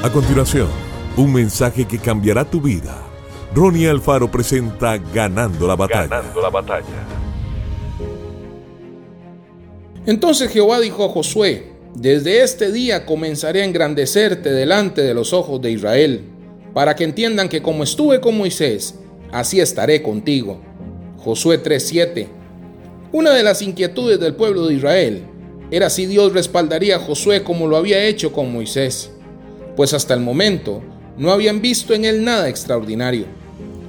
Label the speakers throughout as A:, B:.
A: A continuación, un mensaje que cambiará tu vida. Ronnie Alfaro presenta Ganando la batalla.
B: Ganando la batalla.
C: Entonces Jehová dijo a Josué, desde este día comenzaré a engrandecerte delante de los ojos de Israel, para que entiendan que como estuve con Moisés, así estaré contigo. Josué 3:7. Una de las inquietudes del pueblo de Israel era si Dios respaldaría a Josué como lo había hecho con Moisés pues hasta el momento no habían visto en él nada extraordinario.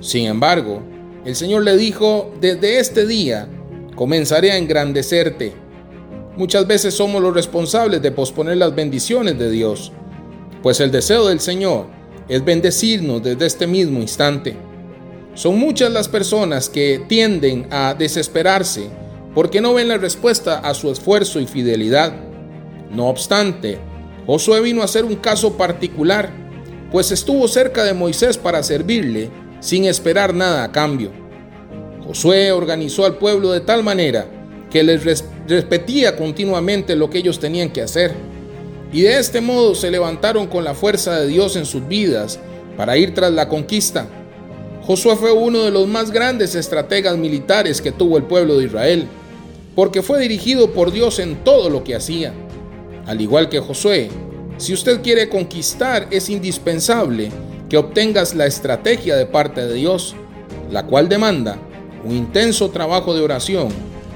C: Sin embargo, el Señor le dijo, desde este día comenzaré a engrandecerte. Muchas veces somos los responsables de posponer las bendiciones de Dios, pues el deseo del Señor es bendecirnos desde este mismo instante. Son muchas las personas que tienden a desesperarse porque no ven la respuesta a su esfuerzo y fidelidad. No obstante, Josué vino a ser un caso particular, pues estuvo cerca de Moisés para servirle sin esperar nada a cambio. Josué organizó al pueblo de tal manera que les repetía continuamente lo que ellos tenían que hacer. Y de este modo se levantaron con la fuerza de Dios en sus vidas para ir tras la conquista. Josué fue uno de los más grandes estrategas militares que tuvo el pueblo de Israel, porque fue dirigido por Dios en todo lo que hacía. Al igual que Josué, si usted quiere conquistar es indispensable que obtengas la estrategia de parte de Dios, la cual demanda un intenso trabajo de oración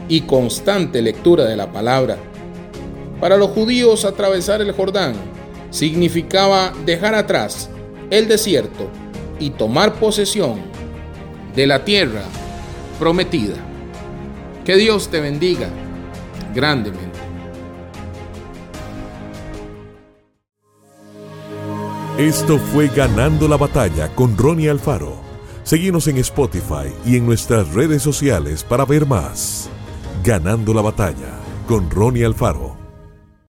C: y constante lectura de la palabra. Para los judíos atravesar el Jordán significaba dejar atrás el desierto y tomar posesión de la tierra prometida. Que Dios te bendiga grandemente.
A: Esto fue Ganando la Batalla con Ronnie Alfaro. Seguimos en Spotify y en nuestras redes sociales para ver más. Ganando la Batalla con Ronnie Alfaro.